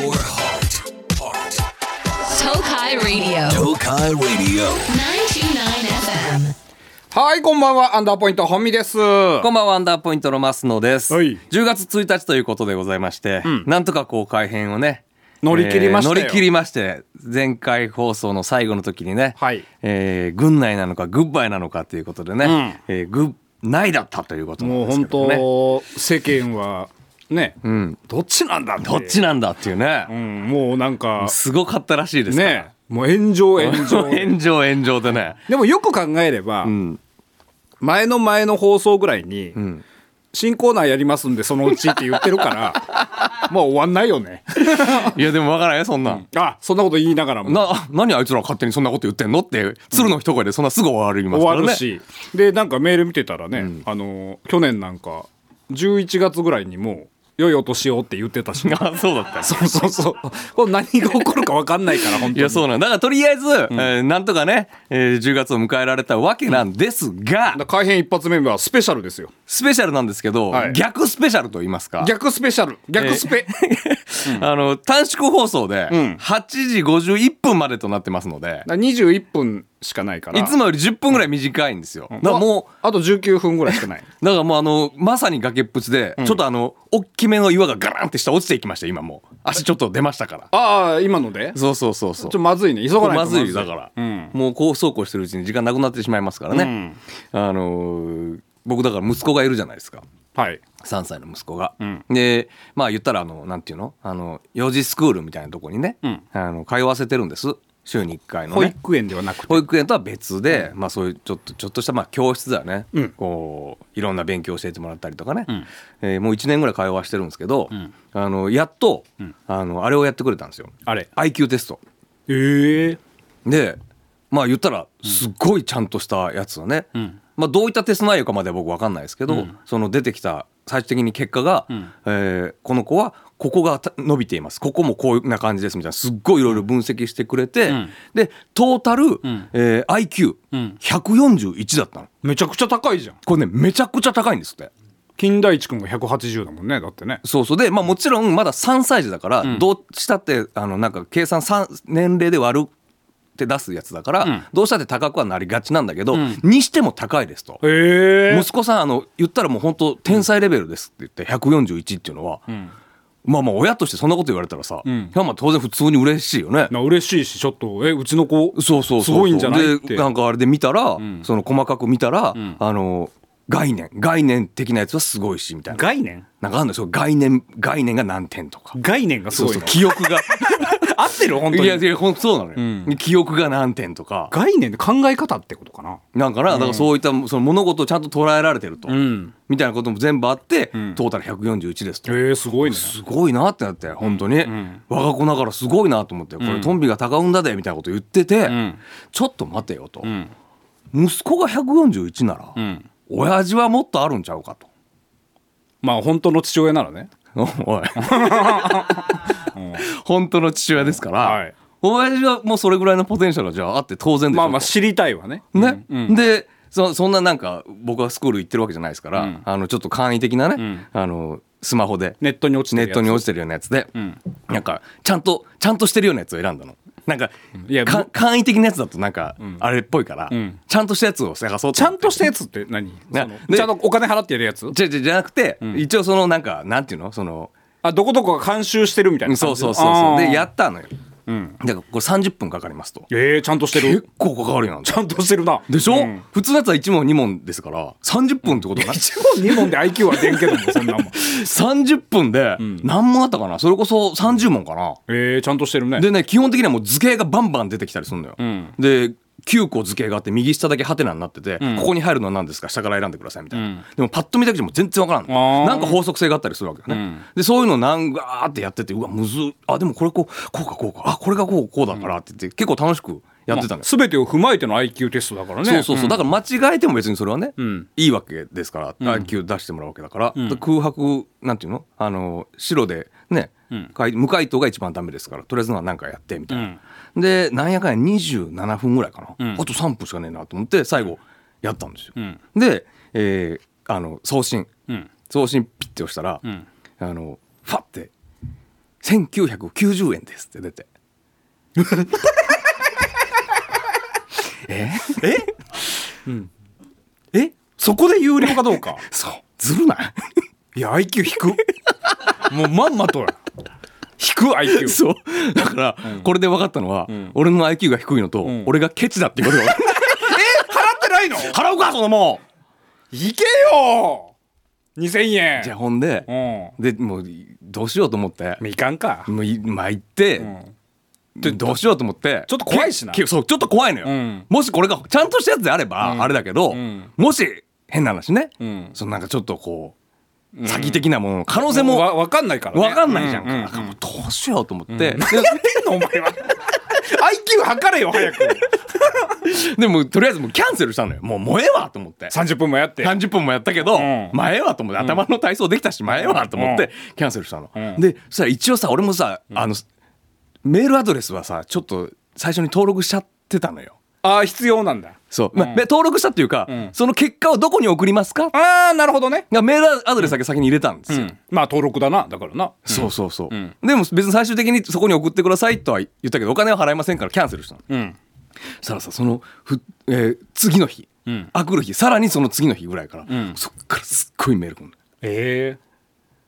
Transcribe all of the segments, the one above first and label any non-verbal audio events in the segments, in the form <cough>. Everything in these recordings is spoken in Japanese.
Your heart. Heart. Tokai Radio. Tokai Radio. 929 FM. はい、こんばんは。アンダーポイント、本美です。こんばんは、アンダーポイントの増野です。はい10月1日ということでございまして、なんとかこう改編をね、乗り切りましたよえー乗り切りまして、前回放送の最後の時にね、はいえー軍内なのかグッバイなのかということでね、えーグッ内だったということなんもう本ですけどね。当、世間は、ね、ん。どっちなんだって。どっちなんだっていうね、うん、もうなんか、すごかったらしいです。ね、もう炎上 <laughs> 炎上。炎上炎上でね。でもよく考えれば、ん。前の前の放送ぐらいに、ん。新コーナーやりますんでそのうちって言ってるから <laughs> もう終わんないよね。<laughs> いやでもわからんよ、そんなん。あそんなこと言いながらも。な、何あいつら勝手にそんなこと言ってんのって、鶴の一声でそん。なすぐ終わりますからね。終わるし、でなんかメール見てたらね、あの去年なんか11月ぐらいにもう良いお年をって言ってたし。<laughs> あ、そうだった。そうそうそう。これ何が起こるか分かんないから本当に。いや、そうなんだ。だからとりあえず、えーなんとかね、えー10月を迎えられたわけなんですが、だから改編一発目はスペシャルですよスペシャルなんですけど、はい。逆スペシャルと言いますか。逆スペシャル。逆スペ、<laughs> あの、短縮放送で、ん。8時51分までとなってますので、だから21分しかないから。いつもより10分ぐらい短いんですよ。だからもう、ああと19分ぐらいしかない。<laughs> だからもうあの、まさに崖っぷちで、ちょっとあの、大きめの岩がガランって下落ちていきました、今もう。足ちょっと出ましたから。ああ今ので？そうそうそうそう。ちょ。まずいね。急がないとまずいだから、うん。もうこうそうこうしてるうちに時間なくなってしまいますからね、あのー僕だから息子がいるじゃないですか。はい。3歳の息子が、ん。でまあ言ったらあのなんていうの？あの幼児スクールみたいなとこにね、ん。あの通わせてるんです。週に1回の保ね育園ではなくて。保育園とは別で、まあそういうちょっとちょっとしたまあ教室だよね、うん。こういろんな勉強を教えてもらったりとかね、ん。えーもう1年ぐらい通わしてるんですけど、あのやっと、あのあれをやってくれたんですよ。あれ。IQ テスト。ええでまあ言ったらすっごいちゃんとしたやつをね、んまあ、どういったテスト内容かまでは僕分かんないですけど、その出てきた最終的に結果が、えーこの子はここがた伸びています。ここもこういうな感じです。みたいな。すっごいいろいろ分析してくれて、でトータル、えー IQ141 だったの。めちゃくちゃ高いじゃん。これねめちゃくちゃ高いんですって。金田一君が180だもんねだってね。そうそう。で、まあ、もちろんまだ3歳児だから、どうしたってあのなんか計算3年齢で割るって出すやつだから、んどうしたって高くはなりがちなんだけど、にしても高いですと。へえ。息子さんあの言ったらもう本当天才レベルですって言って141っていうのは、まあまあ親としてそんなこと言われたらさ、ん。いやまあ当然普通に嬉しいよね。な嬉しいしちょっとえうちの子そうそうすごいんじゃないって。でなんかあれで見たら、その細かく見たら、あの概念概念的なやつはすごいしみたいな。概念？なんかあるんですよ概念概念が何点とか。概念がすそうそうごいの記憶が。<laughs> 合ってる？本当に。いやいやほんそうなのよ、記憶が何点とか。概念で考え方ってことかな？なんかなだからそういったその物事をちゃんと捉えられてると、ん。みたいなことも全部あって、トータル141ですと。へえすごいね。すごいなってなって本当に、我が子ながらすごいなと思ってこれトンビが高うんだでみたいなこと言ってて、ん。ちょっと待てよと、ん。息子が141なら、ん親父はもっとあるんちゃうかと。まあ本当の父親ならね。おい。本当の父親ですから、はい。親父はもうそれぐらいのポテンシャルがじゃああって当然でしょと。まあまあ知りたいわね。ね、うん。でそそんななんか僕はスクール行ってるわけじゃないですから、あのちょっと簡易的なね、あのスマホでネットに落ちてるネットに落ちてるようなやつで、なんかちゃんとちゃんとしてるようなやつを選んだの。なんかいやか簡易的なやつだとなんかあれっぽいから、ん。ちゃんとしたやつを探そうちゃんとししたやつって何？なそのでちゃんとお金払ってやるやつ？じゃじゃじゃなくて、一応そのなんかなんていうの？そのあどこどこが監修してるみたいなそう感じそうそうそう。でやったのよ。うん。だからこれ30分かかりますと。えー、ちゃんとして結る構かかるやん。ちゃんとしてるな。でしょ、うん。普通のやつは1問2問ですから30分ってことない。<laughs> 一問二問で IQ は出んけどもそんなもん。<laughs> 30分で何問あったかな？それこそ30問かな。えー、ちゃんとしてるね。でね基本的にはもう図形がバンバン出てきたりするのよ、ん。で9個図形があって右下だけハテナになってて、ここに入るのは何ですか？下から選んでくださいみたいな、うん。でもパッと見だけでも全然わからんあのー。なんか法則性があったりするわけよね、うん。でそういうのなんがーってやっててうわむずっ。あでもこれこうこうかこうか。あこれがこうこうだからって言って結構楽しくやってたのよ、すべてを踏まえての IQ テストだからね。そうそうそう、だから間違えても別にそれはね、ん。いいわけですから、IQ 出してもらうわけだから、空白なんていうの？あの白でね、無回答が一番ダメですからとりあえずのは何かやってみたいな、でなんやかんや27分ぐらいかな、あと3分しかねえなと思って最後やったんですよ、ん。で、えーあの送信、うん。送信ピッて押したら、ん。あのファって1990円ですって出て。<laughs> え？え？え？そこで有料かどうか？<laughs> そう。ずるない？いや IQ 低く。<laughs> もうまんまとや低く IQ そう。だから、これで分かったのは、俺の IQ が低いのと、ん。俺がケチだっていうことが <laughs> 払ってないの？払うかそのもいけよ！2000円。うじゃあほんでう、ん。でもうどうしようと思って。いかんか。もういまあ行って、ん。でどうしようと思って。ちょっと怖いしな。そうちょっと怖いのよ、うん。もしこれがちゃんとしたやつであれば、あれだけど、ん。もし変な話ね、ん。そのなんかちょっとこう詐欺的なものの可能性もわ分かんないからね。分かんないじゃん。か,、もうどうしようと思って、で何やってんのお前は。<laughs> IQ 測れよ早く。<laughs> でもとりあえずもうキャンセルしたのよ。もうもうええわと思って。30分もやって。30分もやったけど、ん。まあええわと思って。頭の体操できたし、まあええわと思ってキャンセルしたの、ん。でそしたら一応さ俺もさ、あのメールアドレスはさちょっと最初に登録しちゃってたのよああ必要なんだ。そう、まあ登録したっていうか、ん。その結果をどこに送りますか？ああなるほどね。がメールアドレスだけ先に入れたんですよ、まあ登録だなだからな。そうそうそう、ん。でも別に最終的にそこに送ってくださいとは言ったけどお金は払いませんからキャンセルしたの。うん。そしたらさそのふ、えー次の日、ん。あくる日。さらにその次の日ぐらいから、ん。そっからすっごいメール来るの。ええ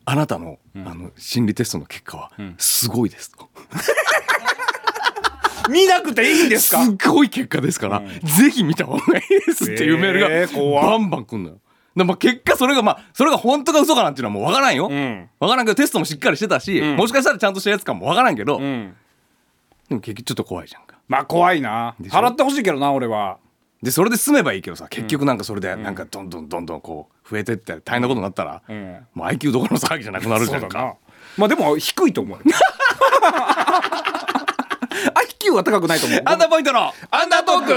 あなたの,、あの心理テストの結果はすごいですと、<laughs> 見なくていいんですか？すっごい結果ですから、ぜひ見た方がいいですっていうメールがバンバン来んのよ。でまあ結果それがまあそれが本当か嘘かなんていうのはもう分からんよ、ん。分からんけどテストもしっかりしてたし、ん。もしかしたらちゃんとしたやつかも分からんけど、うん。でも結局ちょっと怖いじゃんか。まあ怖いな。払ってほしいけどな俺は。でそれで済めばいいけどさ結局なんかそれでなんかどんどんどんどんこう増えてって大変なことになったら、ん。もう IQ どころの騒ぎじゃなくなるじゃんだな。まあでも低いと思う <laughs> IQ は高くないと思う。アンダーポイントのアンダートーク。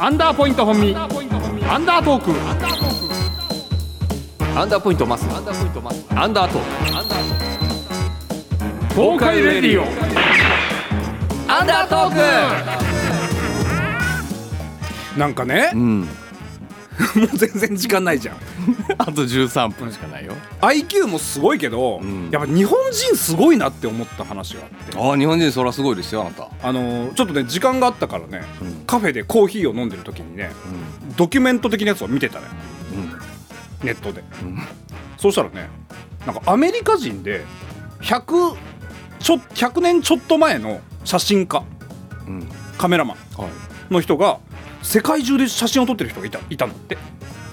アンダーポイント本身アンダートーク。アンダーポイントマス。アンダーポイントマスアンダート東海レディオ。アンダートーなんかねクうん <laughs> もう全然時間ないじゃん。<laughs> あと13分しかないよ。IQ もすごいけど、ん。やっぱ日本人すごいなって思った話があって。ああ日本人そりゃすごいですよあなた。あのーちょっとね時間があったからね、うん。カフェでコーヒーを飲んでる時にねドキュメント的なやつを見てたねうん。ネットで、うん。そうしたらねなんかアメリカ人で100ちょ100年ちょっと前の写真家うん。うんカメラマはい。ンの人が世界中で写真を撮ってる人がいたいたんだって。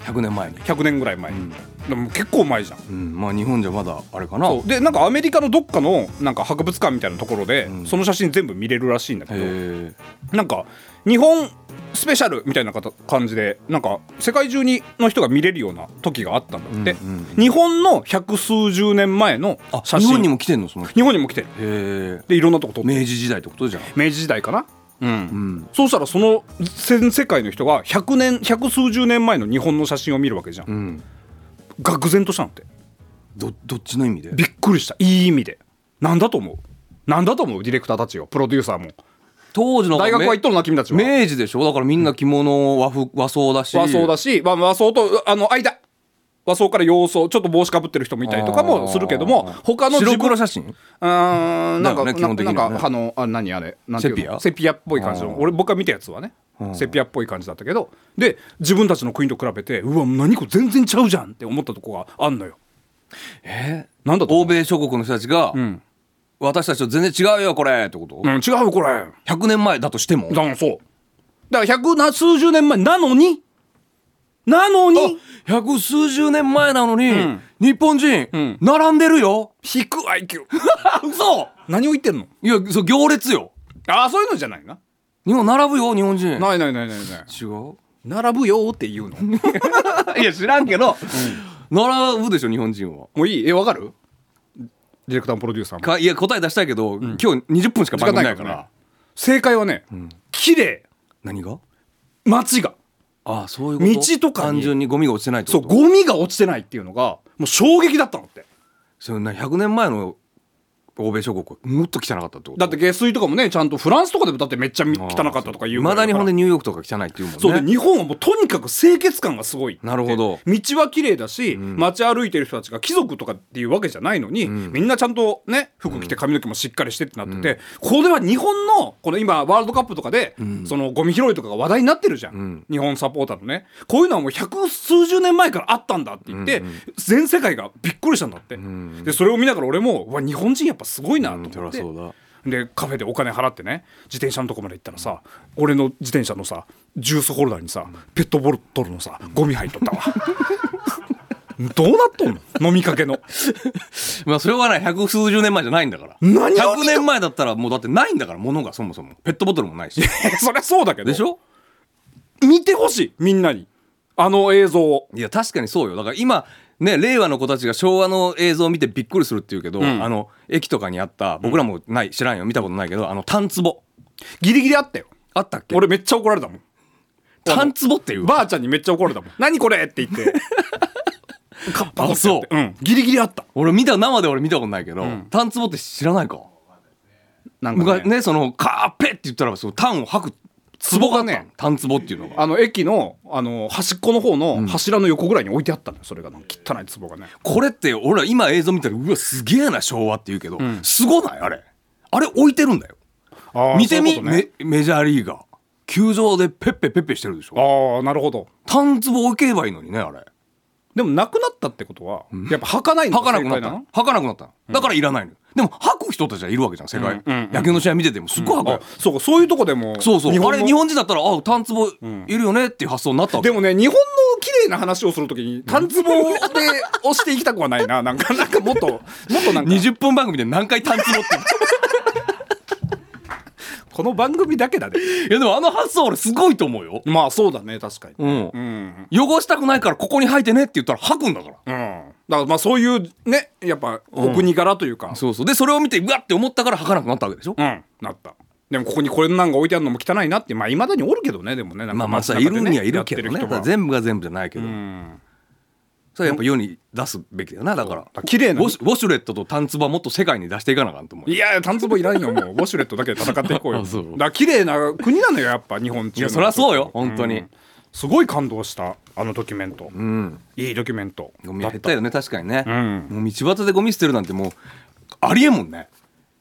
100年前に100年ぐらい前。に、うん。でも結構前じゃん。うん。まあ日本じゃまだあれかな。そう。でなんかアメリカのどっかのなんか博物館みたいなところで、うん。その写真全部見れるらしいんだけど。なんか日本スペシャルみたいな方感じでなんか世界中にの人が見れるような時があったんだって、うんうん日本の百数十年前のあ写真。日本にも来てんのその人。日本にも来てる。へえ。でいろんなとこ撮って明治時代ってことじゃん。明治時代かなうん、うんそうしたらその全世界の人が100年百数十年前の日本の写真を見るわけじゃん、うん。愕然としたのって。どどっちの意味で？びっくりした。いい意味で。なんだと思う？なんだと思う？ディレクターたちよ。プロデューサーも。当時の大学は行っとるな君たちは。明治でしょ？だからみんな着物和服和装だし。和装だし、まあ、和装とあの間和装から洋装ちょっと帽子かぶってる人もいたりとかもするけども他の自白分黒写真？うーんなんか、ね基ななんかあのあ何あれ？セピア？セピアっぽい感じの。俺僕が見たやつはねうん。セピアっぽい感じだったけどで自分たちの国と比べてうわ何これ全然ちゃうじゃんって思ったとこがあんのよ。え？なんだ欧米諸国の人たちが、ん。私たちと全然違うよこれってこと、うん、違うよこれ。100年前だとしても？だからそう。だから百な数十年前なのになのに百数十年前なのに、ん。日本人、ん。並んでるよ。低 IQ <laughs> 嘘！何を言ってんの？いやそう行列よ。ああそういうのじゃないな日本並ぶよ日本人。ないないないないない。違う？並ぶよって言うの？<laughs> いや知らんけど、並ぶでしょ日本人は。もういい？えわかる？ディレクターもプロデューサーいや答え出したいけど、今日20分しか番組ないから。ね正解はね、綺麗。何が？街がああそういうこと？道とかに。単純にゴミが落ちてないってそうゴミが落ちてないっていうのがもう衝撃だったのって。それな100年前の欧米諸国はもっと汚かったってこと？だって下水とかもねちゃんとフランスとかでもだってめっちゃみ汚かったとか言ういまだにほんでにニューヨークとか汚いっていうもんね。そうで日本はもうとにかく清潔感がすごい。なるほど。道は綺麗だし、街歩いてる人たちが貴族とかっていうわけじゃないのに、みんなちゃんとね服着て髪の毛もしっかりしてってなってて、これは日本のこの今ワールドカップとかで、そのゴミ拾いとかが話題になってるじゃん、日本サポーターのね。こういうのはもう百数十年前からあったんだって言って、全世界がびっくりしたんだって、でそれを見ながら俺もうわ日本人やっぱすごいなと思って。うだ。でカフェでお金払ってね自転車のとこまで行ったらさ俺の自転車のさジュースホルダーにさペットボトルのさゴミ入っとったわ。<laughs> どうなっとんの？飲みかけの。<laughs> まあそれはね百数十年前じゃないんだから。何を100年前だったらもうだってないんだから物がそもそも。ペットボトルもないし。そりゃそうだけど。でしょ？見てほしいみんなに。あの映像を。いや確かにそうよ。だから今ね令和の子たちが昭和の映像を見てびっくりするっていうけど、ん。あの駅とかにあった僕らもない知らんよ見たことないけどあのタンツボ。ギリギリあったよ。あったっけ？俺めっちゃ怒られたもん。タンツボっていう。ばあちゃんにめっちゃ怒られたもん。何これって言って。<laughs> カッパあそう。うん。ギリギリあった。俺見た生で俺見たことないけど、タンツボって知らないか？なんかね。ねそのカーペって言ったらそのタンを吐く壺がねタンツボっていうのが。あの駅のあの端っこの方の柱の横ぐらいに置いてあったのよそれがなんか汚い壺がね。これって俺ら今映像見たらうわすげえな昭和って言うけど、すごない？あれ。あれ置いてるんだよ。あー見てみ？そういうことね。メメジャーリーガー。球場でペッペペッペしてるでしょ。ああなるほど。タンツボ置けばいいのにねあれでもなくなったってことはやっぱ履かないの履かなくなったの？履かなくなったの？だからいらないの。よでも履く人たちはいるわけじゃん世界、野球の試合見ててもすっごい履くよ、あそうかそういうとこでも。そうそう。あれ日本人だったらあタンツボいるよねっていう発想になったわけ。でもね日本の綺麗な話をするときにタンツボで押していきたくはないな。なんかなんかもっともっとなんか。20分番組で何回タンツボってこの番組だけだね。いやでもあの発想俺すごいと思うよ。まあそうだね確かに。うん。うん。汚したくないからここに履いてねって言ったら履くんだから。うん。だからまあそういうねやっぱお国柄というか。そうそう。でそれを見てうわって思ったから履かなくなったわけでしょ？うん。なった。でもここにこれなんか置いてあるのも汚いなってまあいまだにおるけどねでもね。なんかまあまあさいるにはいるけどね。だからやってる人が。全部が全部じゃないけど、うんそれはやっぱ世に出すべきだよなだから。だ綺麗な。ウォシュウォシュレットとタンツボはもっと世界に出していかなあかんと思ういやタンツボいらんよもう。ウォシュレットだけで戦っていこうよ。<laughs> あそう。だから綺麗な国なのよやっぱ日本中のいやそりゃそうよ本当に。うん。すごい感動したあのドキュメント、うん。いいドキュメント。ゴミ減ったよね確かにね、ん。もう道端でゴミ捨てるなんてもうありえんもんね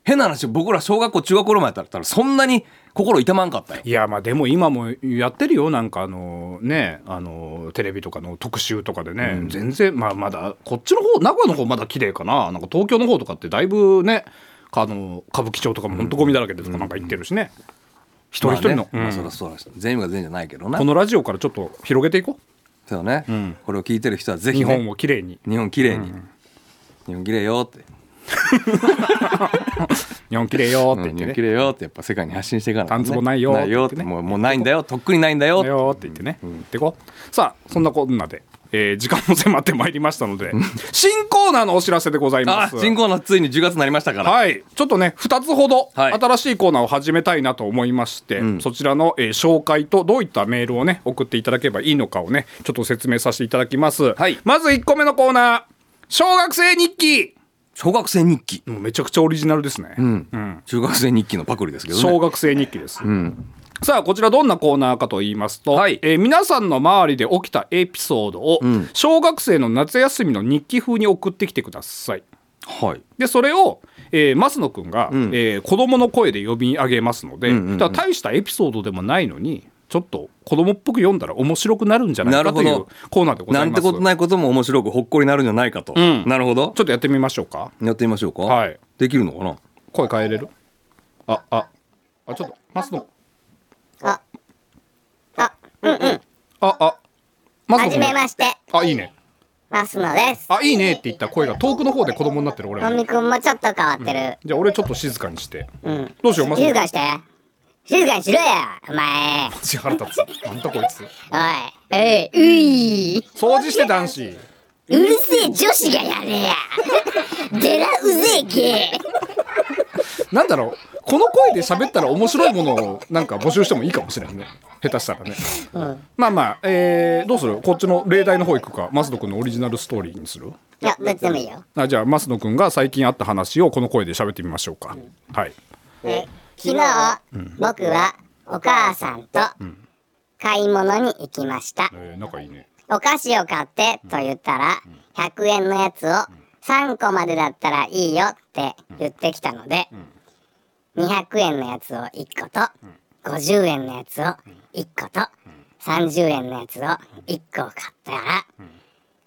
変な話僕ら小学校中学校前だったらそんなに心痛まんかったよ。いやまあでも今もやってるよ。なんかあのねあのテレビとかの特集とかでね、全然まあまだこっちの方名古屋の方まだ綺麗かな。なんか東京の方とかってだいぶねあの歌舞伎町とかも本当ゴミだらけでとか。なんか言ってるしね、一人一人の、まあねまあうん。そりゃそうだ。し全部が全員じゃないけどなこのラジオからちょっと広げていこそうね、ん。これを聞いてる人はぜうひ、ね、日本を綺麗に。日本綺麗に、日本綺麗よって、<laughs> 日本綺麗よって日本ってね。綺麗よってやっぱ世界に発信していかないと、ね、タンツボないよないよっってもうもうないんだよ。とっくにないんだよって。言ってね、言ってこう。さあそんなこんなで、えー時間も迫ってまいりましたので新コーナーのお知らせでございあます。新コーナーついに10月になりましたから、はい。ちょっとね2つほどはい。新しいコーナーを始めたいなと思いまして、ん。そちらの、えー紹介とどういったメールをね送っていただければいいのかをねちょっと説明させていただきます、はい。まず1個目のコーナー。小学生日記小学生日記、めちゃくちゃオリジナルですね、うん。うん。中学生日記のパクリですけどね。小学生日記です、うん。さあこちらどんなコーナーかと言いますと、はい。えー皆さんの周りで起きたエピソードを、ん。小学生の夏休みの日記風に送ってきてください。はい。でそれを、えー、増野くんが、ん。えー子供の声で呼び上げますので、うんうんうん。大したエピソードでもないのにちょっと子供っぽく読んだら面白くなるんじゃないかというなるほど。コーナーでござます。ないんてことないことも面白くほっこりなるんじゃないかと、ん。なるほど。ちょっとやってみましょうか。やってみましょうか。はい。できるのかな？声変えれる？あああちょっと増野あ、あ、うんうん。ああ増野はじめまして、あいいね。マスノです。あいいねって言った声が遠くの方で子供になってる。俺ものみくんも。ちょっと変わってる。じゃあ俺ちょっと静かにしてうん。どうしよう増野静かにして。静かにしろや、お前。マジ腹立つ。なんだこいつ。おい。えいうい。掃除して男子。うるせえ女子がやれや。でらうぜえけ。なんだろう。この声で喋ったら面白いものをなんか募集してもいいかもしれんね。下手したらね、まあまあ、えーどうする？こっちの例題の方行くか増野君のオリジナルストーリーにする？いやどっちでもいいよ。あじゃあ増野君が最近あった話をこの声で喋ってみましょうか、はい。え昨日、僕はお母さんと買い物に行きました、えー、仲いいね。お菓子を買ってと言ったら100円のやつを3個までだったらいいよって言ってきたので200円のやつを1個と50円のやつを1個と30円のやつを1個買ったら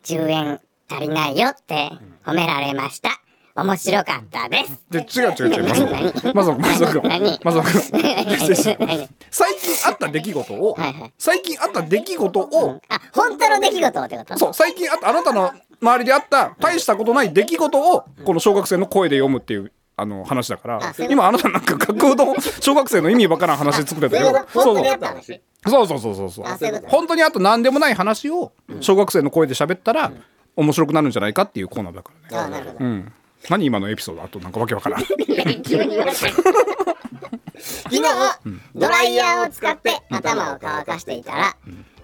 10円足りないよって褒められました面白かったです。で違う違う違う。増野君増野君増野君何？増野君何？最近あった出来事をはいはい。最近あった出来事をあ本当の出来事ってこと？そう最近あったあなたの周りであった大したことない出来事をこの小学生の声で読むっていうあの話だから今あなたなんか学校の小学生の意味わからん話作ってたけどそうそうそうそうそうそう本当にあと何でもない話を小学生の声で喋ったら面白くなるんじゃないかっていうコーナーだからねうん何今のエピソード？あとなんかわけわからん。急に言われた昨日ドライヤーを使って頭を乾かしていたら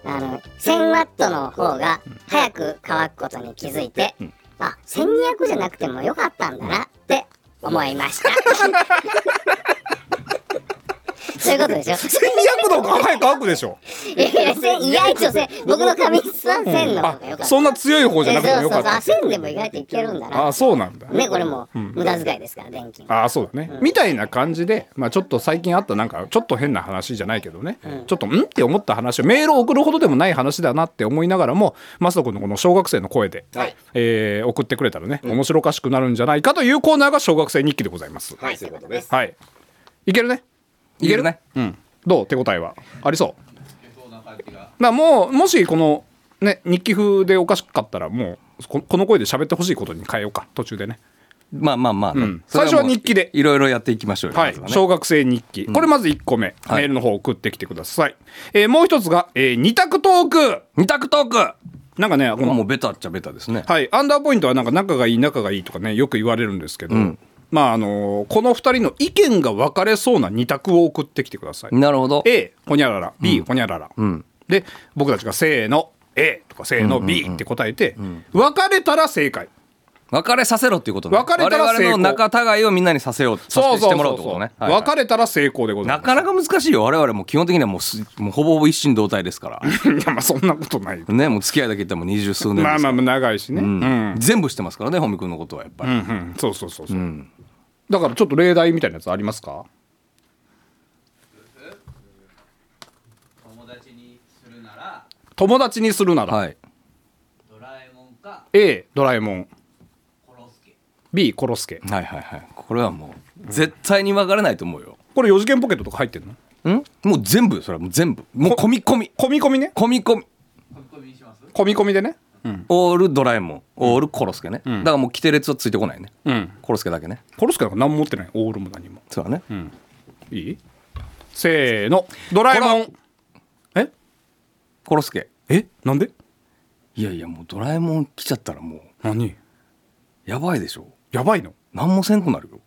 あの1000ワットの方が早く乾くことに気づいてあ1200じゃなくてもよかったんだなって思いました <laughs> そういうことでしょ1200度が早く乾くでしょいやいや1000意外と1000僕の髪質は1000の方がよかったあそんな強い方じゃなくてもよかったそうそうそうあ1000でも意外といけるんだなあそうなんだねこれも無駄遣いですから電気ああそうだね、みたいな感じで、まあ、ちょっと最近あったなんかちょっと変な話じゃないけどね、ちょっとんって思った話をメールを送るほどでもない話だなって思いながらもマスト君のこの小学生の声で、はいえー送ってくれたらね、面白おかしくなるんじゃないかというコーナーが小学生日記でございます。はいそういうことですはい、いけるねいける？ね。うん、どう？手応えは？ありそう？なもうもしこのね日記風でおかしかったらもうここの声で喋ってほしいことに変えようか。途中でね。まあまあまあね、うん。最初は日記で。いろいろやっていきましょうよはい、まずはね。小学生日記、これまず1個目、はい。メールの方送ってきてください、えーもう一つが、えー二択トーク。二択トーク。なんかねこまあものうベタっちゃベタですね。はい。アンダーポイントはなんか仲がいい仲がいいとかねよく言われるんですけど、まああのーこの2人の意見が分かれそうな二択を送ってきてください、なるほど。A ほにゃらら。B ほにゃらら、ん。で僕たちがせーの A とかせーの B って答えて、分かれたら正解。別れさせろっていうことね。別れたら成功我々の仲違いをみんなにさせようそうてしてもらそうってことね。はいはい。分かれたら成功でございます。なかなか難しいよ。我々も基本的にはもうすもうほぼほぼ一心同体ですから。<laughs> いやまあそんなことない。ねもう付き合いだけ言ったらもう二十数年まあまあ長いしね、うん。うん。全部してますからね本見君のことはやっぱり、うんうん、そうそうそうそう、だからちょっと例題みたいなやつありますか？友達にするなら友達にするなら、はい。ドラえもんか A ドラえもん。コロスケ。B コロスケ。はいはいはい。これはもう絶対に分からないと思うよ。これ4次元ポケットとか入ってんの？ん？もう全部よそれは。もう全部。もう込み込み。込み込みね。込み込み。飛び込みにします？込み込みでねオールドラえもん。オールコロスケね、だからもう規定列はついてこないね、うん。コロスケだけね。コロスケなんか何も持ってない。オールも何も。そうだね、いい？せーの。ドラえもん。え？コロスケ。え？なんで？いやいやもうドラえもん来ちゃったらもう。何？やばいでしょ。やばいの？何もせんくなるよ。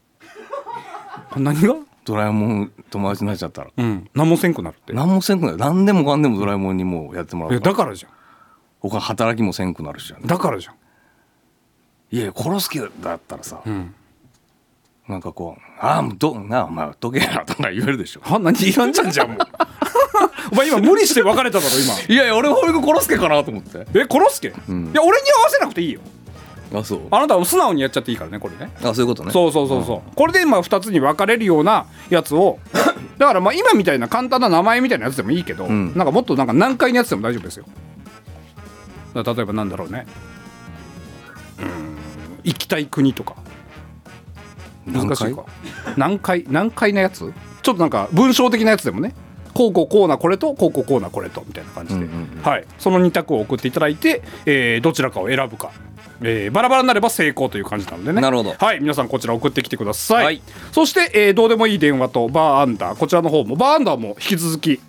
何が？ドラえもん友達になっちゃったら。うん。何もせんくなるって。何もせんくなる何でもかんでもドラえもんにもうやってもいやらうからだからじゃん他働きもせんくなるしだからじゃん。いやいやコロスケだったらさ、ん。なんかこう「ああもうどなあお前どけや」とか言えるでしょ。は何いらんじゃんじゃんもう。<laughs> お前今無理して別れただろ今。いやいや俺保育コロスケかなと思って。えコロスケ、いや俺に合わせなくていいよ。あそう。あなたは素直にやっちゃっていいからねこれね。あそういうことね。そうそうそうそう、これで今2つに分かれるようなやつをだからまあ今みたいな簡単な名前みたいなやつでもいいけど、ん。なんかもっとなんか難解なやつでも大丈夫ですよ例えばなんだろうね。うーん。行きたい国とか。難しいか。難解難解なやつ？ちょっとなんか文章的なやつでもね。こうこうこうなこれとこうこうこうなこれとみたいな感じで、はい、その2択を送っていただいて、えーどちらかを選ぶか、えーバラバラになれば成功という感じなのでね。なるほど。はい。皆さんこちら送ってきてください、はい。そして、えーどうでもいい電話とバーアンダー。こちらの方もバーアンダーも引き続き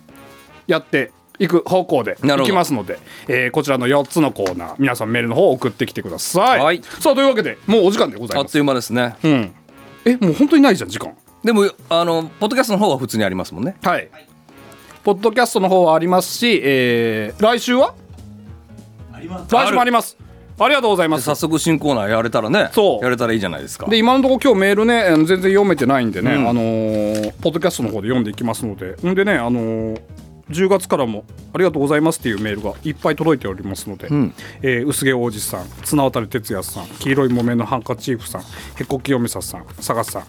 やっていく方向でなるほど。いきますので、えーこちらの4つのコーナー皆さんメールの方送ってきてください、はい。さあというわけでもうお時間でございます。あっという間ですね。うん。えもう本当にないじゃん時間。でもあのポッドキャストの方は普通にありますもんね。はい。ポッドキャストの方はありますし、えー来週は？来週もあります。ありがとうございます。早速新コーナーやれたらねそう。やれたらいいじゃないですか。で今のところ今日メールねあの全然読めてないんでね、あのーポッドキャストの方で読んでいきますので。んでねあのー10月からもありがとうございますっていうメールがいっぱい届いておりますので、えー薄毛王子さん綱渡哲也さん黄色い木綿のハンカチーフさんへこきよめささん佐賀さん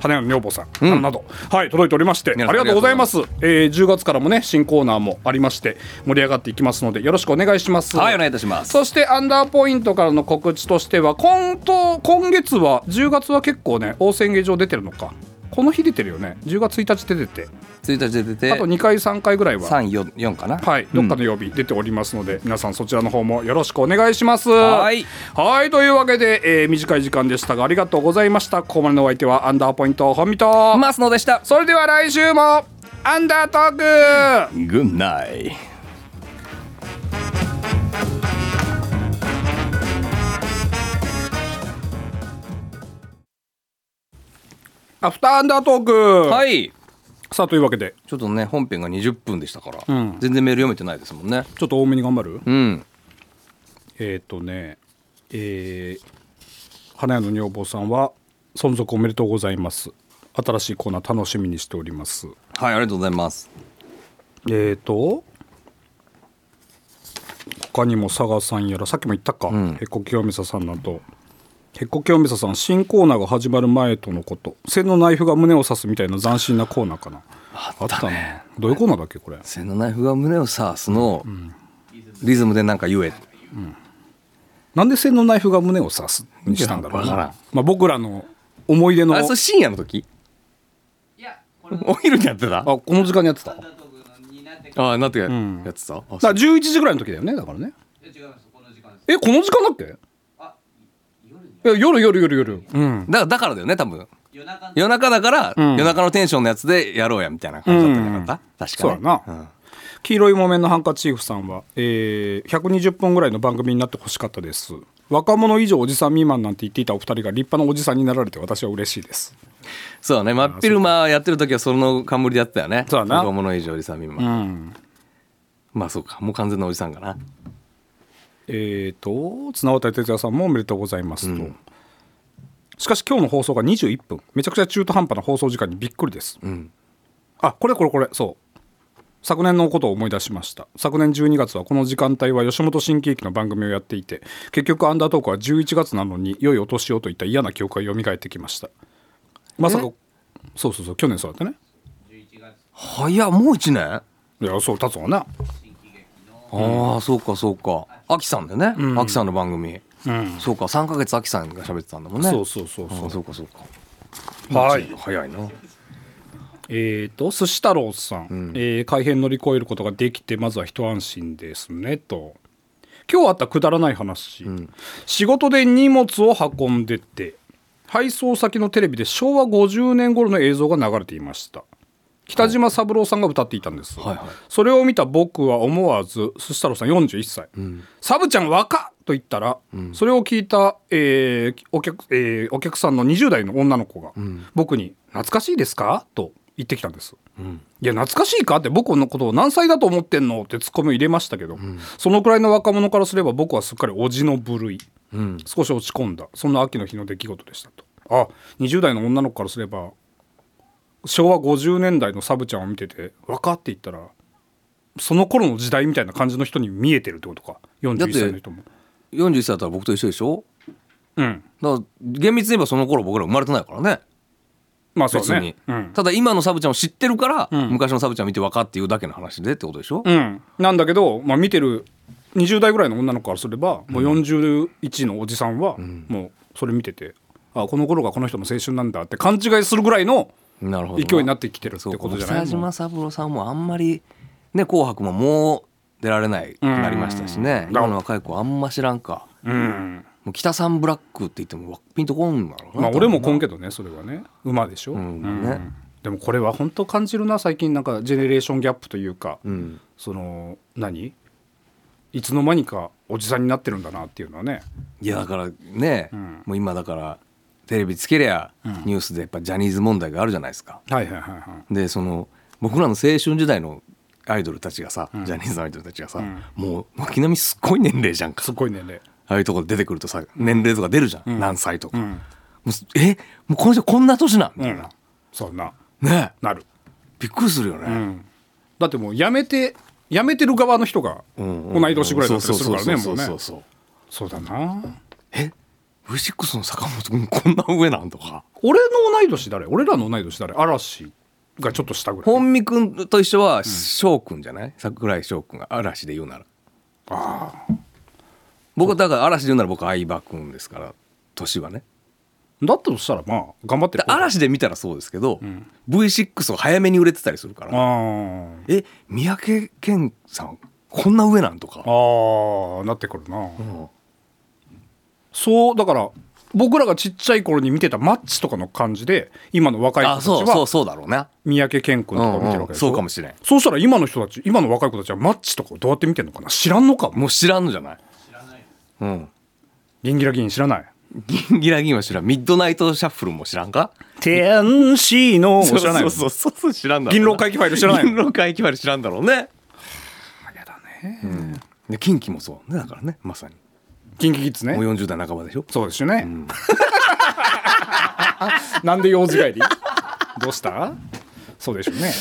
花屋の女房さん、などなどはい届いておりましてありがとうございます。えー10月からもね新コーナーもありまして盛り上がっていきますのでよろしくお願いします。はいお願いいたします。そしてアンダーポイントからの告知としては今と今月は10月は結構ね大宣芸場出てるのか。この日出てるよね。10月1日出てて1日で出てあと2回3回ぐらいは。34かな。はい。どっかの曜日出ておりますので、皆さんそちらの方もよろしくお願いします。はい。はい。というわけで、えー短い時間でしたがありがとうございました。ここまでのお相手はアンダーポイント本見と。マスノでした。それでは来週もアンダートーク。グッナイアフターアンダートークはいさあというわけで。ちょっとね本編が20分でしたから、うん。全然メール読めてないですもんね。ちょっと多めに頑張る？うん。えっ、とねえー花屋の女房さんは存続おめでとうございます。新しいコーナー楽しみにしております。はいありがとうございます。えーと他にも佐賀さんやらさっきも言ったか、ん。へっこ清美さんなどへっこ清美さん新コーナーが始まる前とのこと。線のナイフが胸を刺すみたいな斬新なコーナーかな。あったね。どういうコーナーだっけこれ？背のナイフが胸を刺すのをリズムでなんか言え。なんで線のナイフが胸を刺すにしたんだろうまあ、僕らの思い出の。あれそれ深夜の時？いやこれお昼にやってた？あこの時間にやってた？ああなってや,、ん。ってた？あだから11時ぐらいの時だよねだからね。えこの時間だっけ？いや夜夜夜夜。うん。だからだからだよね多分。夜中だから、ん。夜中のテンションのやつでやろうやみたいな感じだったんじゃなかった、確かに。そうやな、うん。黄色い木綿のハンカチーフさんは、えー120分ぐらいの番組になってほしかったです。若者以上おじさん未満なんて言っていたお二人が立派なおじさんになられて私は嬉しいです。そうだね真っ昼間やってる時はその冠でやってたよね。そうだな。若者以上おじさん未う。満、ん。まあそうか。もう完全なおじさんかなえーと綱渡哲也さんもおめでとうございますと、しかし今日の放送が21分。めちゃくちゃ中途半端な放送時間にびっくりです、ん。あこれこれこれ。そう。昨年のことを思い出しました。昨年12月はこの時間帯は吉本新喜劇の番組をやっていて結局アンダートークは11月なのに良いお年をといった嫌な記憶が蘇ってきました。まさかそうそうそう去年そうだったね。11月早っもう1年？いやそう立つわなああそうかそうか。アキさんでね、アキさんの番組、うん。そうか3か月アキさんが喋ってたんだもんね。そうそうそうそう。そうかそうか。はい。早いな。えー、と寿司太郎さん、えー改変乗り越えることができてまずは一安心ですねと。今日あったくだらない話、仕事で荷物を運ん。でて配送先のテレビで昭和50年頃の映像が流れていました北島三郎さんが歌っていたんです、はいはい。それを見た僕は思わず寿司太郎さん41歳「サブちゃん若っ!」と言ったら、それを聞いた、えーお客えーお客さんの20代の女の子が、僕に「懐かしいですか?」と言ってきたんです。いや懐かしいか？って僕のことを何歳だと思ってんのってツッコミを入れましたけど、そのくらいの若者からすれば僕はすっかりおじの部類、少し落ち込んだ。そんな秋の日の出来事でしたと。あ20代の女の子からすれば昭和50年代のサブちゃんを見てて若って言ったらその頃の時代みたいな感じの人に見えてるってことか。41歳の人も。41歳だったら僕と一緒でしょ？うん。だから厳密に言えばその頃僕ら生まれてないからね。まあそう別に、ねうん、ただ今のサブちゃんを知ってるから、ん。昔のサブちゃん見て分かっていうだけの話でってことでしょ、うん、なんだけど、まあ、見てる20代ぐらいの女の子からすれば、もう41のおじさんはもうそれ見てて、あこの頃がこの人の青春なんだって勘違いするぐらいのなるほど。勢いになってきてるってことじゃない北島三郎さんもあんまりね「紅白」ももう出られないくなりましたしね。うん。今の若い子あんま知らんか。うん。もう北さんブラックって言ってもピンとこんだろうなまあ俺もこんけどねそれはね。馬でしょ、んうん。ね。でもこれは本当感じるな最近なんかジェネレーションギャップというか、うん。その何？いつの間にかおじさんになってるんだなっていうのはね。いやだからね、ん。もう今だからテレビつけりゃニュースでやっぱジャニーズ問題があるじゃないですか。はいはいはいはい。でその僕らの青春時代のアイドルたちがさ、ジャニーズのアイドルたちがさ、もう軒並みすっごい年齢じゃんか。すごい年齢。ああいうところ出てくるとさ年齢とか出るじゃん、何歳とか、もうえもうこの人こんな年なん？みたいな、そうな。ね。えなる。びっくりするよね、だってもうやめてやめてる側の人がうん同い年ぐらいだったりするからねもうねそうそうそうそうだな。え？V6 の坂本君こんな上なんとか。俺の同い年誰？俺らの同い年誰？嵐がちょっと下ぐらい。本見君と一緒は翔君じゃない？桜井翔君が嵐で言うなら。僕はだから嵐で言うなら僕は相葉君ですから年はね。だったとしたらまあ頑張ってでる嵐で見たらそうですけど、V6 が早めに売れてたりするから。あー。え三宅健さんこんな上なんとか。あーなってくるな、そうだから僕らがちっちゃい頃に見てたマッチとかの感じで今の若い子あたちそうそうはそうだろうね三宅健君とか見てるわけでしょ、うんうんそうかもしれん。そうしたら今の人たち今の若い子たちはマッチとかをどうやって見てんのかな？知らんのかも。もう知らんのじゃない？うん。ギンギラギン知らない？ギンギラギンは知らん。ミッドナイトシャッフルも知らんか？天使の知らないの？そうそうそうそう知らんだろうな銀狼回帰ファイル知らないの？銀狼回帰ファイル知らんだろうね。やだね。でキンキもそうね。だからねまさにキンキキッズね。もう40代半ばでしょ？そうですよね、<laughs> なんで用事帰り？どうした？そうでしょうね、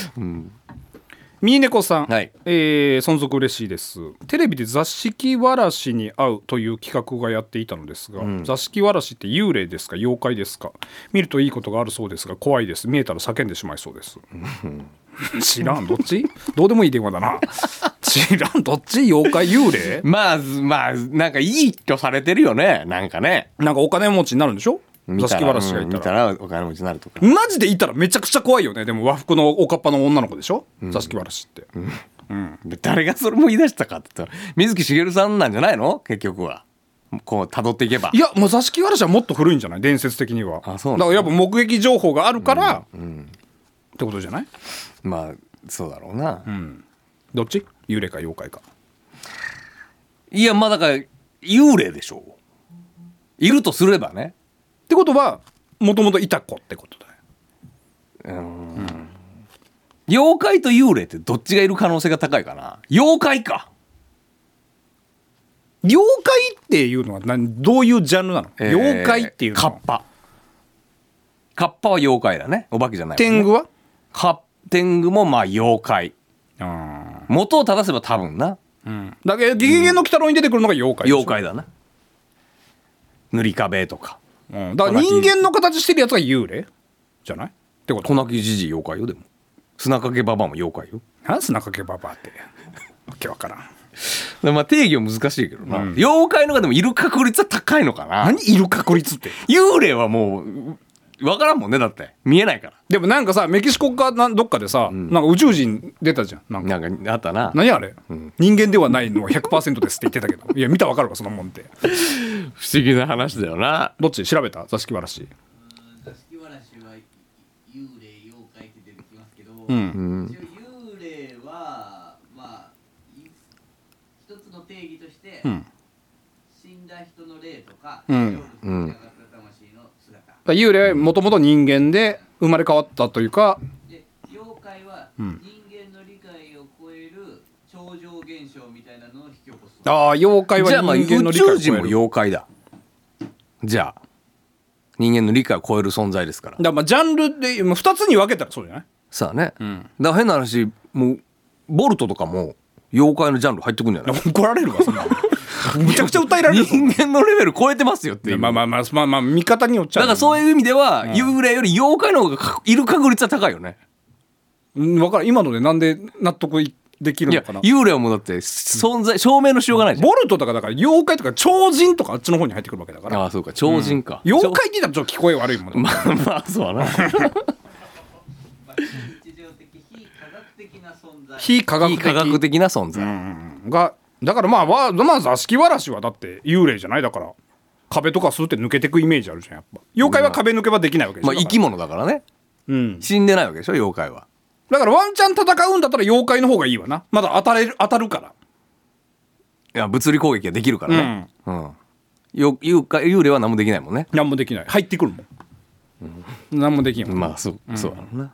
ミーネコさん、はい。えー存続嬉しいです。テレビで座敷わらしに会うという企画がやっていたのですが、座敷わらしって幽霊ですか？妖怪ですか？見るといいことがあるそうですが怖いです。見えたら叫んでしまいそうです <laughs> 知らんどっち？どうでもいい電話だな。<laughs> 知らんどっち？妖怪幽霊？まあまあなんかいいとされてるよね。なんかね。なんかお金持ちになるんでしょ？座敷わらしがいたら。たらお金持ちになるとか。マジでいたらめちゃくちゃ怖いよね。でも和服のおかっぱの女の子でしょ、座敷わらしって、で誰がそれも言い出したかって言ったら水木しげるさんなんじゃないの？結局は。こう辿っていけば。いやもう座敷わらしはもっと古いんじゃない？伝説的には。あそうだ。からやっぱ目撃情報があるから、ってことじゃない？まあそうだろうな、どっち？幽霊か妖怪か。いやまあだから幽霊でしょう。いるとすればね。ってことはもともといた子ってことだよ妖怪と幽霊ってどっちがいる可能性が高いかな？妖怪か。妖怪っていうのは何？どういうジャンルなの、えー妖怪っていうのは。カッパ。カッパは妖怪だね。お化けじゃないもんね、天狗は？カ天狗もまあ妖怪。あ元を正せば多分な。ーだけど「ゲゲゲの鬼太郎」に出てくるのが妖怪でしょ。妖怪だな。塗り壁とか。うん、だから人間の形してるやつが幽霊じゃない？ってこと？小泣きじじい妖怪よでも。砂かけばばも妖怪よ。何砂かけババアって？<laughs> わけわからん。でまあ定義は難しいけどな、妖怪のがでもいる確率は高いのかな。何いる確率って？幽霊はもう分からんもんねだって。見えないから。でもなんかさメキシコかなんどっかでさ、なんか宇宙人出たじゃんなんか。なんかあったな。何あれ、人間ではないのは100%ですって言ってたけど。<laughs> いや見たらわかるわそのもんって。不思議な話だよな。どっち？調べた？座敷わらし。座敷わらしは幽霊妖怪って出てきますけど、ん。一応幽霊はまあい一つの定義として、ん。死んだ人の霊とか、うん。成仏しなかった魂の姿、幽霊はもともと人間で生まれ変わったというかで妖怪はん。人間の理解を超える超常現象みたいなのを引き起こす、ああ妖怪はじゃあまあ人間の宇理解を超える。宙人も妖怪だ。じゃあ人間の理解を超える存在ですから。だからまあジャンルでまあ2つに分けたらそうじゃない？さあね、だから変な話もうボルトとかも妖怪のジャンル入ってくんじゃない？怒られるわそんなの <laughs> むちゃくちゃ訴えられる人間のレベル超えてますよっていう。まあまあまあまあまあ見方によっちゃ。だからそうういう意味では、幽霊より妖怪の方がかいる確率は高いよね。うん分からん今のでなんで納得いできるのかな。幽霊はもうだって存在証明のしようがないじゃん。ボルトとかだから妖怪とか超人とかあっちの方に入ってくるわけだから。ああそうか。超人か、妖怪って言ったらちょっと聞こえ悪いもんね。<laughs> まあまあそうだな。まあ、非日常的非科学的な存在。非科学的。非科学的な存在、がだからまあわまあ座敷わらしはだって幽霊じゃないだから壁とかするって抜けてくイメージあるじゃんやっぱ。妖怪は壁抜けばできないわけでしょまあ生き物だからね。うん。死んでないわけでしょ妖怪は。だからワンチャン戦うんだったら妖怪の方がいいわな。まだ当たれる当たるから。いや物理攻撃ができるからね。うん、よ幽怪幽霊は何もできないもんね。何もできない。入ってくるもん、何もできんもん、まあそう、そうだろうな。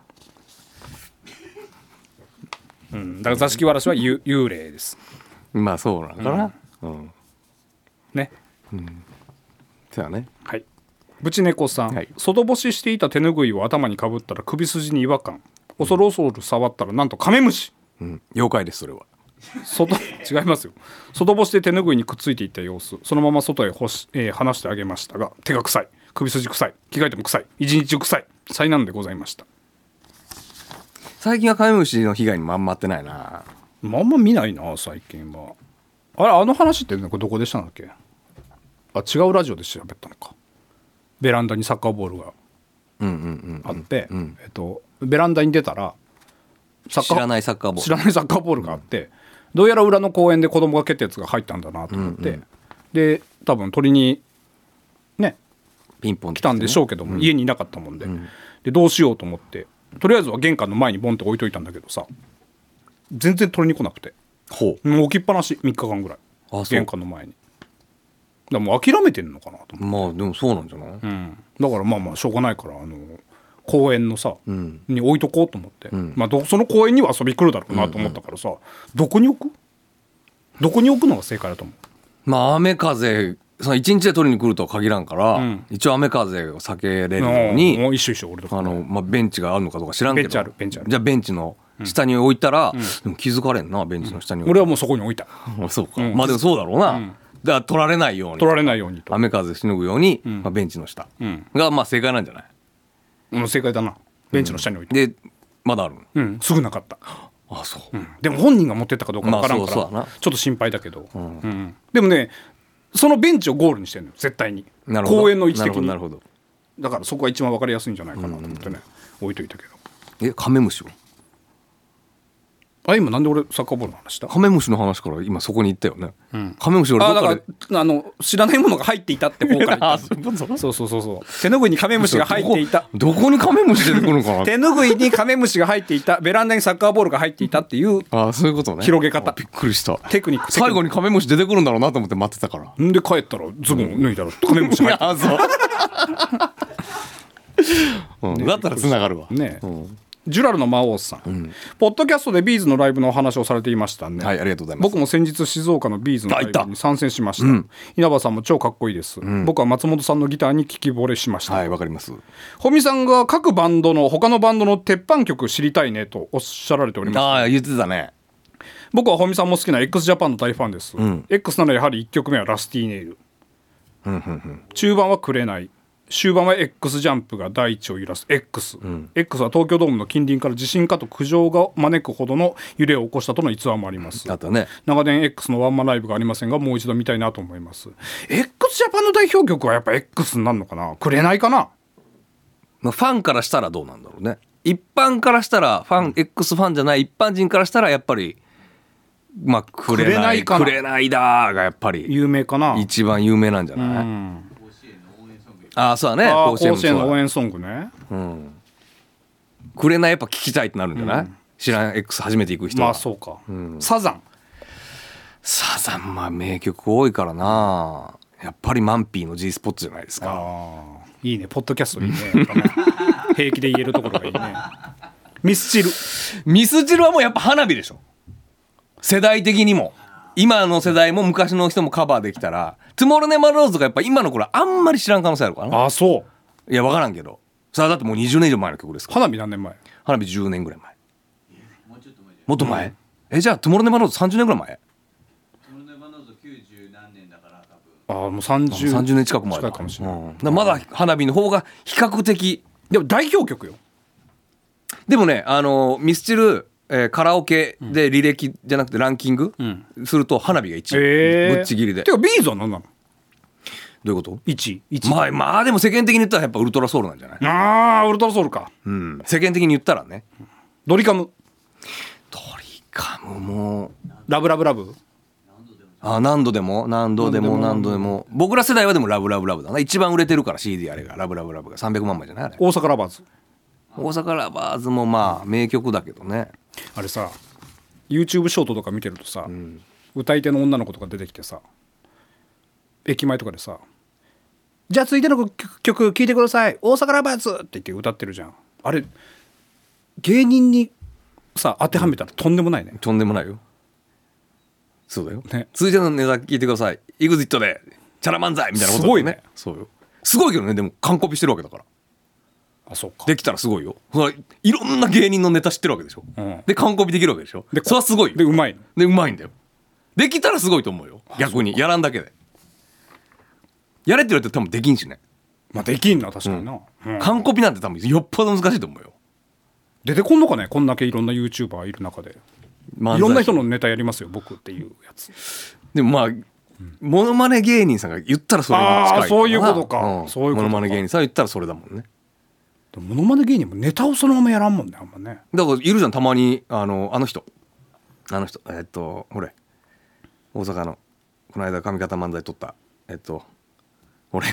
うん、だから座敷わらしはゆ幽霊ですまあそうなんかな。うん、ね。そうやね。はい。ぶち猫さん、はい。外干ししていた手ぬぐいを頭にかぶったら首筋に違和感。恐る恐る触ったらなんとカメムシ。うん。妖怪ですそれは。外 <laughs> 違いますよ。外干しで手ぬぐいにくっついていった様子。そのまま外へ干し、えー離してあげましたが手が臭い。首筋臭い。着替えても臭い。一日中臭い。災難でございました。最近はカメムシの被害にまんまってないなまああんま見ないな最近は。あれあの話ってどこでしたんだっけ？あ違うラジオで調べたのか。ベランダにサッカーボールがうんうんうんあって、えっと、ベランダに出たらサッカー知らないサッカーボール。知らないサッカーボールがあって、どうやら裏の公園で子供が蹴ったやつが入ったんだなと思って、で多分取りにねピンポン来たんでしょうけども、家にいなかったもんで,、でどうしようと思ってとりあえずは玄関の前にボンって置いといたんだけどさ全然取りに来なくて。ほう。もう置きっぱなし3日間ぐらい。あそう。玄関の前に。だからもう諦めてんのかなと思って、まあでもそうなんじゃない、うん、だからまあまあしょうがないからあの公園のさ、ん。に置いとこうと思って、ん。まあ、どその公園には遊び来るだろうなと思ったからさ、どこに置く？どこに置くのが正解だと思う？まあ雨風その一日で取りに来るとは限らんから、ん。一応雨風を避けれるように、もう一緒一緒俺とかあの、まあ、ベンチがあるのかどうか知らんけど。ベンチあるベンチある。じゃあベンチの下に置いたら、でも気づかれんなベンチの下に俺はもうそこに置いた。ら <laughs> そうか、うん。まあでもそうだろうな、うん。だから取られないように。取られないようにと、雨風しのぐように、ん。まあ、ベンチの下。うん。がまあ正解なんじゃない？うん、正解だな。ベンチの下に置いて、でまだあるの？うん。すぐなかった、あそう、うん。でも本人が持ってったかどうかわからんから、まあちょっと心配だけど、うん。でもねそのベンチをゴールにしてるのよ絶対に。なるほど。公園の位置的に。なるほどだからそこが一番わかりやすいんじゃないかなと思ってね、置いといたけど。どえカメムシはあ今なんで俺サッカーボールの話した？カメムシの話から今そこに行ったよね、カメムシ俺あだからあの知らないものが入っていたって方から <laughs> そうそうそうそう手ぬぐいにカメムシが入っていた。どこにカメムシ出てくるのかな？手ぬぐいにカメムシが入っていた。ベランダにサッカーボールが入っていたっていう <laughs> あそういうことね。広げ方。あびっくりした。テクニック最後にカメムシ出てくるんだろうなと思って待ってたから。んで帰ったらズボン脱いだらカメムシ入って。<laughs> あそう、うん、だったらつながるわ。たねうんジュラルの魔王さん、ポッドキャストで B'z のライブのお話をされていましたね。はいありがとうございます。僕も先日静岡の B'z のライブに参戦しました、稲葉さんも超かっこいいです、僕は松本さんのギターに聞き惚れしました、はいわかります。ホミさんが各バンドの他のバンドの鉄板曲知りたいねとおっしゃられております。ああ言ってたね。僕はホミさんも好きな x ジャパンの大ファンです、ん。X ならやはり1曲目は Rusty Nail、中盤はくれない終盤は X ジャンプが大地を揺らす。X、X は東京ドームの近隣から地震かと苦情が招くほどの揺れを起こしたとの逸話もあります。あったね。長年 X のワンマンライブがありませんがもう一度見たいなと思います。X ジャパンの代表曲はやっぱ X になるのかな？くれないかな？まあファンからしたらどうなんだろうね。一般からしたらファン、X ファンじゃない一般人からしたらやっぱりまあくれない。くれないかな？くれないだーがやっぱり有名かな？一番有名なんじゃない、うんああそうだね。甲子園甲子園の応援ソングね。くれないやっぱ聞きたいってなるんじゃない、知らん X 初めて行く人は、まあそうか、サザン。サザンまあ名曲多いからな。やっぱりマンピーの G スポットじゃないですか。いいね。ポッドキャストいいね。<laughs> 平気で言えるところがいいね。ミスチル。ミスチルはもうやっぱ花火でしょ。世代的にも。今の世代も昔の人もカバーできたら「トゥモロネマローズ」がやっぱ今の頃あんまり知らん可能性あるからな。ああそう。いや分からんけど。さあだってもう20年以上前の曲ですから。花火何年前？花火10年ぐらい前。もっと前えじゃあ「 Tomorrow never knows」30年ぐらい前？ Tomorrow never knows 90何年だから多分。ああもう 30, 30年近く前近いかもしれない、うん。だからまだ花火の方が比較的でも代表曲よ。でもねあのミスチル、えーカラオケで履歴じゃなくてランキング、ん。すると花火が1位、ええぶっちぎりで。てか B'z は何なの？どういうこと？1位。1位、まあまあでも世間的に言ったらやっぱ ultra soul なんじゃない、ああ ultra soul か。うん、世間的に言ったらね。ドリカム？ドリカムも。 LOVE LOVE LOVE？あ何度でも？何度でも何度でも。僕ら世代はでも LOVE LOVE LOVE だな。一番売れてるから CD あれが。 LOVE LOVE LOVE が。300万枚じゃないあれ。大阪ラバーズ大阪ラバーズもまあ名曲だけどね。あれさ YouTube ショートとか見てるとさ、歌い手の女の子とか出てきてさ駅前とかでさ「じゃあ続いての曲曲聴いてください。大阪ラバーズ」って言って歌ってるじゃん。あれ芸人にさ当てはめたらとんでもないね。とんでもないよ。そうだよ、ね。続いてのネタ聞いてください。EXIT でチャラ漫才みたいなことだよすごいね。そうよ。すごいけどねでも完コピしてるわけだからあそうか。できたらすごいよ。ほらいろんな芸人のネタ知ってるわけでしょ、うん。で完コピできるわけでしょ。でそれはすごいよ。でうまいの？でうまいんだよ。できたらすごいと思うよ。逆にやらんだけで。やれって言われて多分できんしねまあできんな確かにな、うん。完コピなんて多分よっぽど難しいと思うよ。出てこんのかね？こんだけいろんな YouTuber いる中で。いろんな人のネタやりますよ僕っていうやつ。でもまあモノマネ芸人さんが言ったらそれに近いあーそういうことか。ん。そういうことか。モノマネ芸人さんが言ったらそれだもんね。でもモノマネ芸人もネタをそのままやらんもんねあんまね。だからいるじゃんたまにあのあの人。あの人えっとほれ。大阪のこの間上方漫才撮った。えっと俺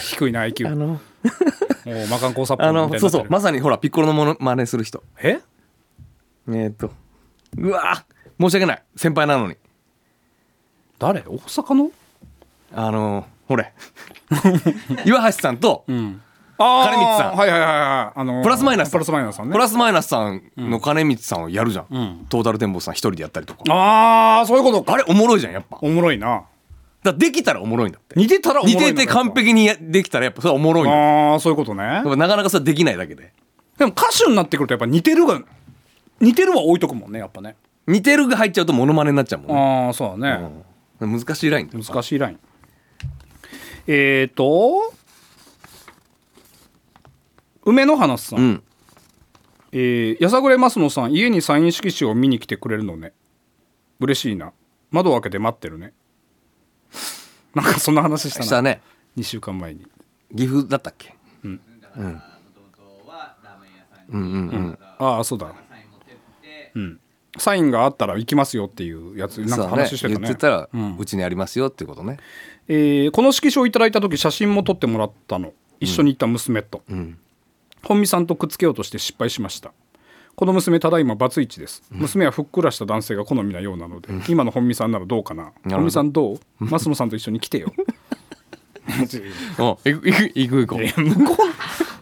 低いな <laughs> IQ あの。もうマカンコーサップあのそうそうまさにほらピッコロのモノマネする人。え？えっとうわ申し訳ない。先輩なのに。誰？大阪の？あのほれ。<laughs> 岩橋さんと、うん。あ金光さん。はいはいはいはい。あのープラスマイナス。プラスマイナスさんね。プラスマイナスさんの金光さんをやるじゃん、ん。トータルテンボスさん一人でやったりとか。ああそういうこと。かあれおもろいじゃんやっぱ。おもろいな。らできたらおもろいんだって。似てたらおもろい似てて完璧にやできたらやっぱそれはおもろいああそういうことね。なかなかそれできないだけで。でも歌手になってくるとやっぱ似てるが似てるは置いとくもんねやっぱね。似てるが入っちゃうとモノマネになっちゃうもんね。ああそうだね、うん。難しいライン難しいライン。えーと梅の花さん、うん。えーやさぐれますのさん家にサイン色紙を見に来てくれるのね。嬉しいな。窓を開けて待ってるね。<laughs> なんかそんな話したな。したね。2週間前に。岐阜だったっけ？うん。うん。うんああそうだ。うん。サインがあったら行きますよっていうやつなんか話してたね。言ってたらうん。うちにありますよってことね。えーこの色紙をいただいた時写真も撮ってもらったの。一緒に行った娘と、ん本見さんとくっつけようとして失敗しました。この娘ただいまバツイチです、娘はふっくらした男性が好みなようなので、今の本見さんならどうかな？ど。本見さんどう？増野さんと一緒に来てよ。<laughs> お行く行く行こう。向こ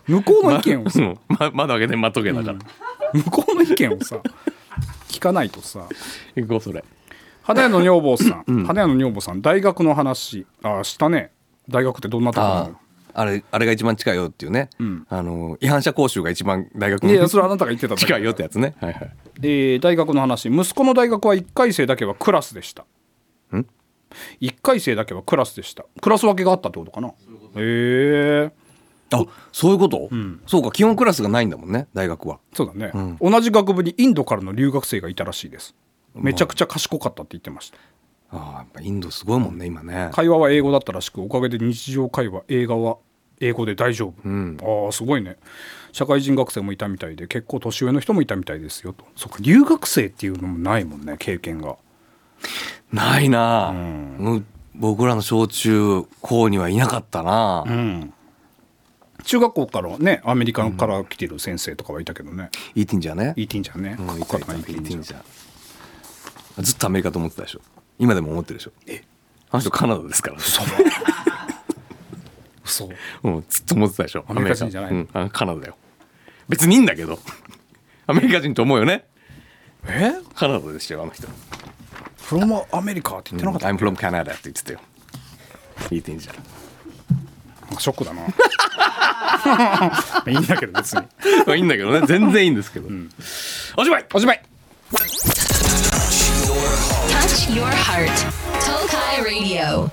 う向こうの意見をさ、<laughs> うんま窓開けて待っとけだから向こうの意見をさ聞かないとさ。行こうそれ。花屋の女房さん、花屋の女房さん大学の話。あしたね。大学ってどんなとこなあの？あれあれが一番近いよっていうね、ん。あの違反者講習が一番大学いやそれはあなたが言ってた近いよってやつね。はいはい。えー大学の話。息子の大学は1回生だけはクラスでした。ん？1回生だけはクラスでした。クラス分けがあったってことかな。へえあそういうこと、そうか基本クラスがないんだもんね大学は。そうだね、同じ学部にインドからの留学生がいたらしいです。めちゃくちゃ賢かったって言ってました。ああやっぱインドすごいもんね今ね。会話は英語だったらしくおかげで日常会話映画は英語で大丈夫、ん。ああすごいね。社会人学生もいたみたいで結構年上の人もいたみたいですよと。そっか留学生っていうのもないもんね経験が。ないな。う僕らの小中高にはいなかったな、うん。中学校からねアメリカから来てる先生とかはいたけどね、イーティンジャーね。イーティンじゃんね、うんかっこよかったなイーティンじゃんジャー。ずっとアメリカと思ってたでしょ今でも思ってるでしょ？あの人カナダですからそうそううん、ずっと思ってたでしょ？アメリカ人じゃないうん、あカナダだよ。別にいいんだけど。アメリカ人と思うよね。え？カナダでしたよあの人。フロムアメリカって言ってなかった、I'm from Canada って言ってたよ。いい点じゃんショックだな。<laughs> いいんだけど別に。<laughs> いいんだけどね。全然いいんですけど、おしまい！おしまい Your heart. Tokai Radio.